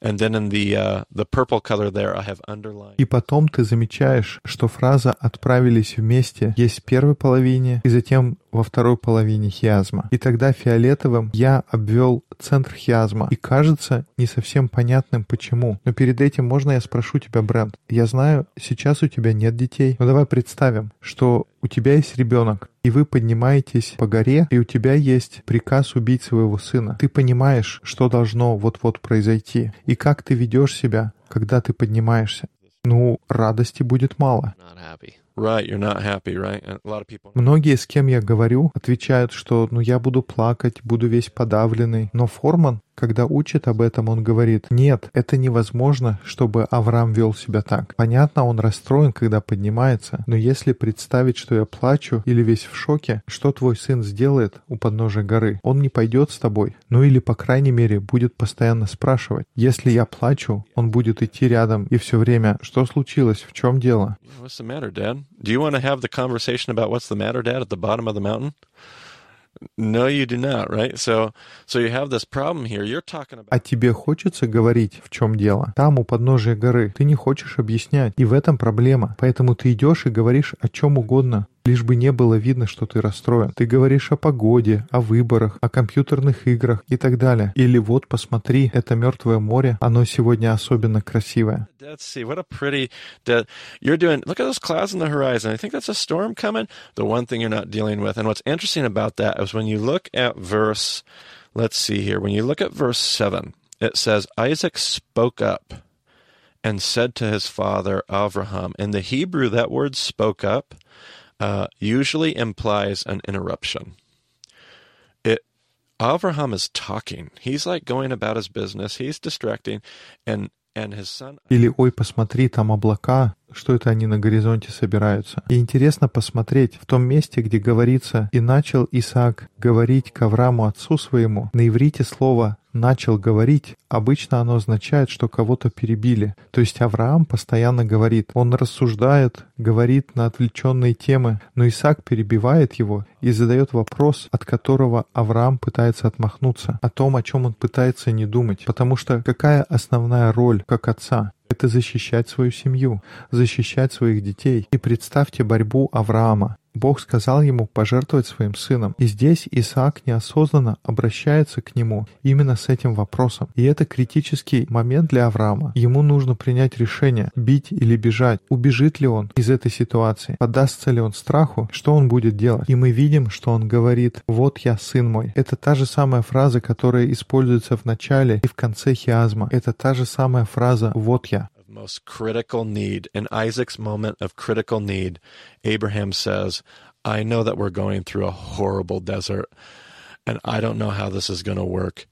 and then in the uh, the purple color there, I have underlined. И потом ты замечаешь, что фраза «отправились вместе» есть в первой половине и затем во второй половине хиазма. И тогда фиолетовым я обвел центр хиазма. И кажется не совсем понятным почему. Но перед этим можно я спрошу тебя, Брент? Я знаю, сейчас у тебя нет детей, но давай представим, что у тебя есть ребенок, и вы поднимаетесь по горе, и у тебя есть приказ убить своего сына. Ты понимаешь, что должно вот-вот произойти, и как ты ведешь себя, когда ты поднимаешься. Ну, радости будет мало. Not happy. Right, you're not happy, right? And a lot of people. Многие, с кем я говорю, отвечают, что ну я буду плакать, буду весь подавленный. Но Форман когда учит об этом, он говорит, нет, это невозможно, чтобы Авраам вел себя так. Понятно, он расстроен, когда поднимается, но если представить, что я плачу или весь в шоке, что твой сын сделает у подножия горы? Он не пойдет с тобой, ну или, по крайней мере, будет постоянно спрашивать. Если я плачу, он будет идти рядом и все время, что случилось, в чем дело? What's the matter, Dad? Do you want to have the conversation about what's the matter, Dad, at the bottom of the mountain? No, you do not, right? So, so you have this problem here. You're talking about... А тебе хочется говорить, в чем дело? Там, у подножия горы. Ты не хочешь объяснять. И в этом проблема. Поэтому ты идешь и говоришь о чем угодно лишь бы не было видно, что ты расстроен. Ты говоришь о погоде, о выборах, о компьютерных играх и так далее. Или вот, посмотри, это мертвое море, оно сегодня особенно красивое. Dead Sea, what a pretty dead. You're doing, look at those clouds on the horizon. I think that's a storm coming. The one thing you're not dealing with. And what's interesting about that is when you look at verse, let's see here, when you look at verse 7, it says, Isaac spoke up and said to his father Abraham. In the Hebrew, that word spoke up uh, usually implies an interruption. It Avraham is talking. He's like going about his business. He's distracting, and and his son. Или ой, посмотри, там облака, Что это они на горизонте собираются. И интересно посмотреть в том месте, где говорится «И начал Исаак говорить к Аврааму отцу своему». На иврите слово начал говорить, обычно оно означает, что кого-то перебили. То есть Авраам постоянно говорит. Он рассуждает, говорит на отвлеченные темы, но Исаак перебивает его и задает вопрос, от которого Авраам пытается отмахнуться, о том, о чем он пытается не думать. Потому что какая основная роль как отца? Это защищать свою семью, защищать своих детей. И представьте борьбу Авраама. Бог сказал ему пожертвовать своим сыном. И здесь Исаак неосознанно обращается к нему именно с этим вопросом. И это критический момент для Авраама. Ему нужно принять решение, бить или бежать. Убежит ли он из этой ситуации? Подастся ли он страху? Что он будет делать? И мы видим, что он говорит «Вот я, сын мой». Это та же самая фраза, которая используется в начале и в конце хиазма. Это та же самая фраза «Вот я» most critical need, in Isaac's moment of critical need, Abraham says, I know that we're going through a horrible desert, and I don't know how this is going to work.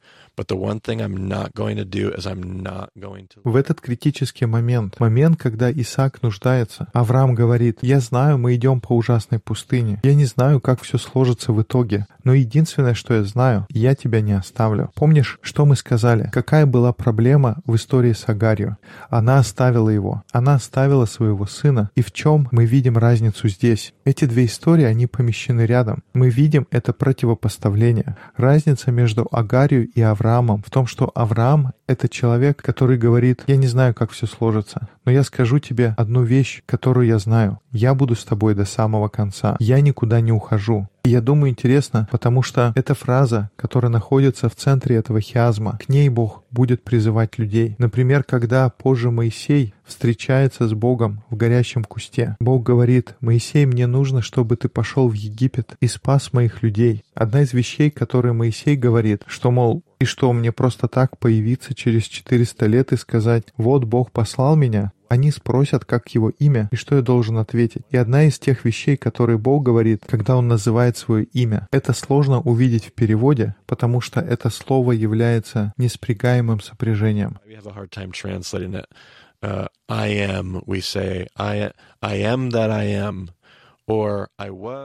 В этот критический момент, момент, когда Исаак нуждается, Авраам говорит, «Я знаю, мы идем по ужасной пустыне. Я не знаю, как все сложится в итоге, но единственное, что я знаю, я тебя не оставлю». Помнишь, что мы сказали? Какая была проблема в истории с Агарью? Она оставила его. Она оставила своего сына. И в чем мы видим разницу здесь? Эти две истории, они помещены рядом. Мы видим это противопоставление. Разница между Агарью и Авраамом Авраамом, в том, что Авраам — это человек, который говорит, я не знаю, как все сложится, но я скажу тебе одну вещь, которую я знаю. Я буду с тобой до самого конца. Я никуда не ухожу. Я думаю, интересно, потому что эта фраза, которая находится в центре этого хиазма, к ней Бог будет призывать людей. Например, когда позже Моисей встречается с Богом в горящем кусте. Бог говорит, «Моисей, мне нужно, чтобы ты пошел в Египет и спас моих людей». Одна из вещей, которые Моисей говорит, что, мол, и что, мне просто так появиться через 400 лет и сказать, «Вот Бог послал меня», они спросят, как его имя и что я должен ответить. И одна из тех вещей, которые Бог говорит, когда Он называет свое имя, это сложно увидеть в переводе, потому что это слово является неспрягаемым сопряжением. Uh, I am, we say, I, I am that I am.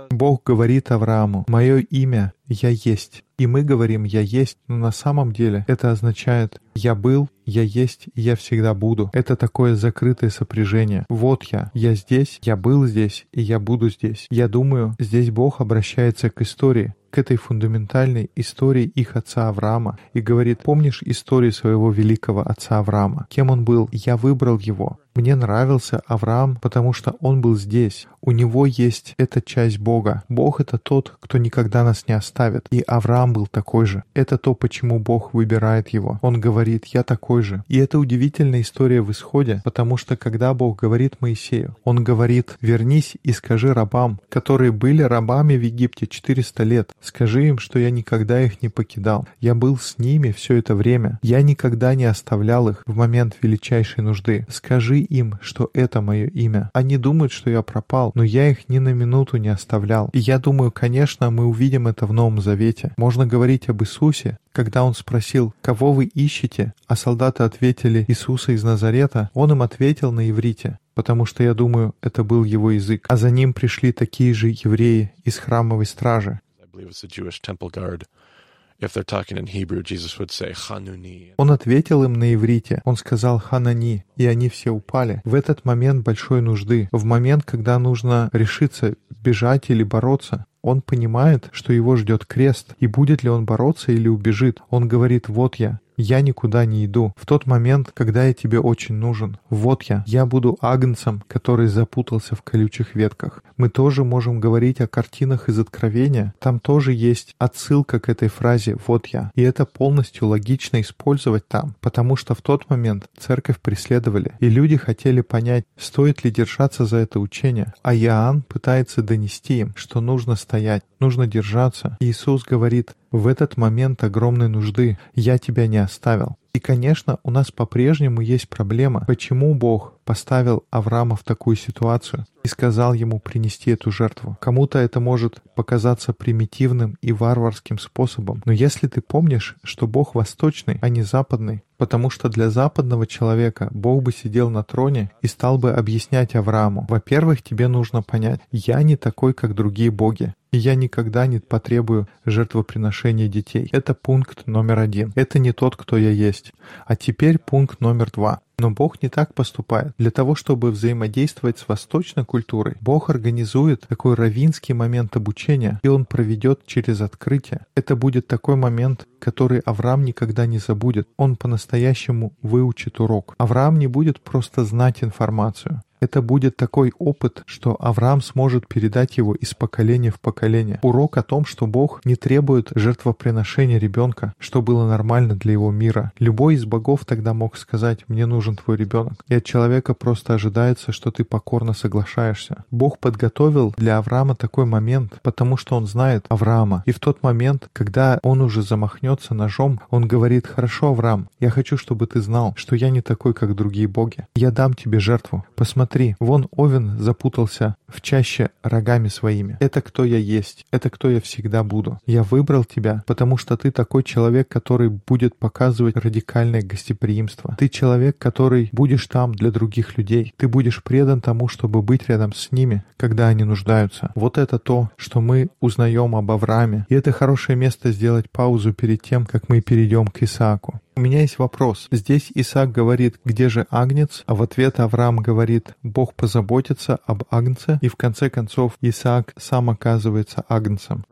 Бог говорит Аврааму, «Мое имя — Я есть». И мы говорим «Я есть», но на самом деле это означает «Я был», «Я есть» «Я всегда буду». Это такое закрытое сопряжение. Вот я, я здесь, я был здесь, и я буду здесь. Я думаю, здесь Бог обращается к истории, к этой фундаментальной истории их отца Авраама и говорит, помнишь историю своего великого отца Авраама? Кем он был? Я выбрал его. Мне нравился Авраам, потому что он был здесь. У него есть эта часть Бога. Бог — это тот, кто никогда нас не оставит. И Авраам был такой же. Это то, почему Бог выбирает его. Он говорит, я такой же. И это удивительная история в исходе, потому что когда Бог говорит Моисею, он говорит, вернись и скажи рабам, которые были рабами в Египте 400 лет, скажи им, что я никогда их не покидал. Я был с ними все это время. Я никогда не оставлял их в момент величайшей нужды. Скажи им, что это мое имя. Они думают, что я пропал, но я их ни на минуту не оставлял. И я думаю, конечно, мы увидим это в Новом Завете. Можно говорить об Иисусе, когда он спросил, кого вы ищете, а солдаты ответили Иисуса из Назарета, он им ответил на иврите, потому что, я думаю, это был его язык. А за ним пришли такие же евреи из храмовой стражи. Он ответил им на иврите. Он сказал «Ханани», и они все упали. В этот момент большой нужды, в момент, когда нужно решиться бежать или бороться, он понимает, что его ждет крест, и будет ли он бороться или убежит. Он говорит «Вот я, я никуда не иду. В тот момент, когда я тебе очень нужен. Вот я. Я буду агнцем, который запутался в колючих ветках. Мы тоже можем говорить о картинах из Откровения. Там тоже есть отсылка к этой фразе «вот я». И это полностью логично использовать там, потому что в тот момент церковь преследовали, и люди хотели понять, стоит ли держаться за это учение. А Иоанн пытается донести им, что нужно стоять, нужно держаться. Иисус говорит, в этот момент огромной нужды я тебя не оставил. И, конечно, у нас по-прежнему есть проблема, почему Бог поставил Авраама в такую ситуацию и сказал ему принести эту жертву. Кому-то это может показаться примитивным и варварским способом, но если ты помнишь, что Бог восточный, а не западный, потому что для западного человека Бог бы сидел на троне и стал бы объяснять Аврааму, во-первых, тебе нужно понять, я не такой, как другие боги. И я никогда не потребую жертвоприношения детей. Это пункт номер один. Это не тот, кто я есть. А теперь пункт номер два. Но Бог не так поступает. Для того, чтобы взаимодействовать с восточной культурой, Бог организует такой равинский момент обучения, и Он проведет через открытие. Это будет такой момент, который Авраам никогда не забудет. Он по-настоящему выучит урок. Авраам не будет просто знать информацию. Это будет такой опыт, что Авраам сможет передать его из поколения в поколение. Урок о том, что Бог не требует жертвоприношения ребенка, что было нормально для его мира. Любой из богов тогда мог сказать «мне нужен твой ребенок». И от человека просто ожидается, что ты покорно соглашаешься. Бог подготовил для Авраама такой момент, потому что он знает Авраама. И в тот момент, когда он уже замахнется ножом, он говорит «хорошо, Авраам, я хочу, чтобы ты знал, что я не такой, как другие боги. Я дам тебе жертву. Посмотри, Смотри, вон Овен запутался в чаще рогами своими. Это кто я есть, это кто я всегда буду. Я выбрал тебя, потому что ты такой человек, который будет показывать радикальное гостеприимство. Ты человек, который будешь там для других людей. Ты будешь предан тому, чтобы быть рядом с ними, когда они нуждаются. Вот это то, что мы узнаем об Аврааме. И это хорошее место сделать паузу перед тем, как мы перейдем к Исааку. У меня есть вопрос. Здесь Исаак говорит, где же агнец, а в ответ Авраам говорит, Бог позаботится об агнце, и в конце концов Исаак сам оказывается агнцем.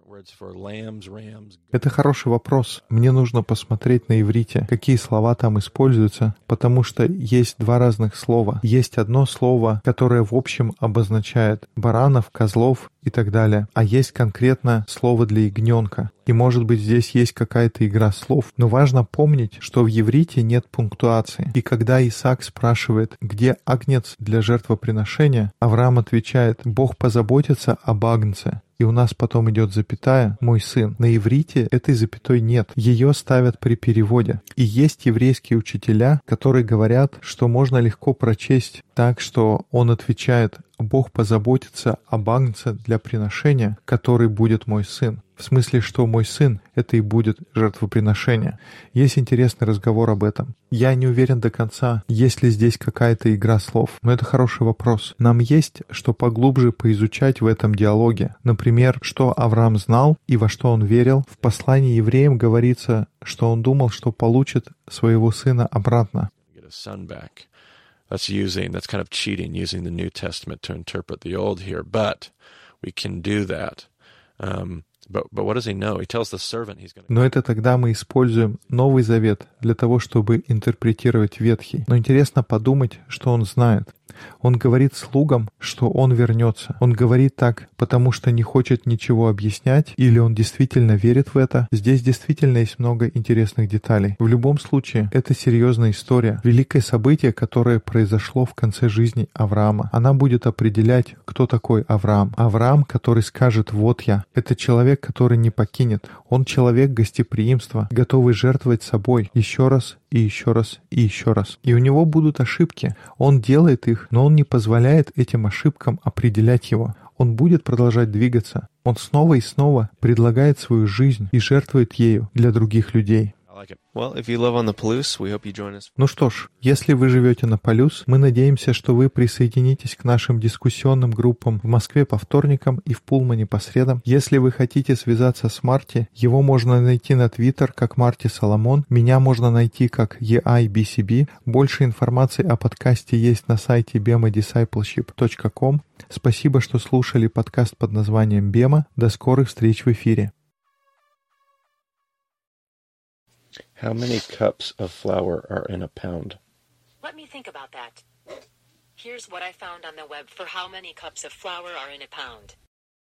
Это хороший вопрос. Мне нужно посмотреть на иврите, какие слова там используются, потому что есть два разных слова. Есть одно слово, которое в общем обозначает баранов, козлов и так далее, а есть конкретно слово для ягненка. И может быть здесь есть какая-то игра слов. Но важно помнить, что в еврите нет пунктуации. И когда Исаак спрашивает, где агнец для жертвоприношения, Авраам отвечает, Бог позаботится об агнце и у нас потом идет запятая «мой сын». На иврите этой запятой нет. Ее ставят при переводе. И есть еврейские учителя, которые говорят, что можно легко прочесть так, что он отвечает «Бог позаботится об агнце для приношения, который будет мой сын». В смысле, что мой сын — это и будет жертвоприношение. Есть интересный разговор об этом. Я не уверен до конца, есть ли здесь какая-то игра слов, но это хороший вопрос. Нам есть что поглубже поизучать в этом диалоге. Например, что Авраам знал и во что он верил. В послании евреям говорится, что он думал, что получит своего сына обратно. That's using, that's kind of cheating, using the New Testament to interpret the Old here, but we can do that. Um, но это тогда мы используем Новый Завет для того, чтобы интерпретировать Ветхий. Но интересно подумать, что он знает. Он говорит слугам, что он вернется. Он говорит так, потому что не хочет ничего объяснять, или он действительно верит в это. Здесь действительно есть много интересных деталей. В любом случае, это серьезная история. Великое событие, которое произошло в конце жизни Авраама. Она будет определять, кто такой Авраам. Авраам, который скажет «Вот я». Это человек, человек, который не покинет. Он человек гостеприимства, готовый жертвовать собой еще раз и еще раз и еще раз. И у него будут ошибки. Он делает их, но он не позволяет этим ошибкам определять его. Он будет продолжать двигаться. Он снова и снова предлагает свою жизнь и жертвует ею для других людей. Ну что ж, если вы живете на Полюс, мы надеемся, что вы присоединитесь к нашим дискуссионным группам в Москве по вторникам и в Пулмане по средам. Если вы хотите связаться с Марти, его можно найти на Твиттер как Марти Соломон, меня можно найти как EIBCB. Больше информации о подкасте есть на сайте bemadiscipleship.com. Спасибо, что слушали подкаст под названием «Бема». До скорых встреч в эфире. How many cups of flour are in a pound? Let me think about that. Here's what I found on the web for how many cups of flour are in a pound.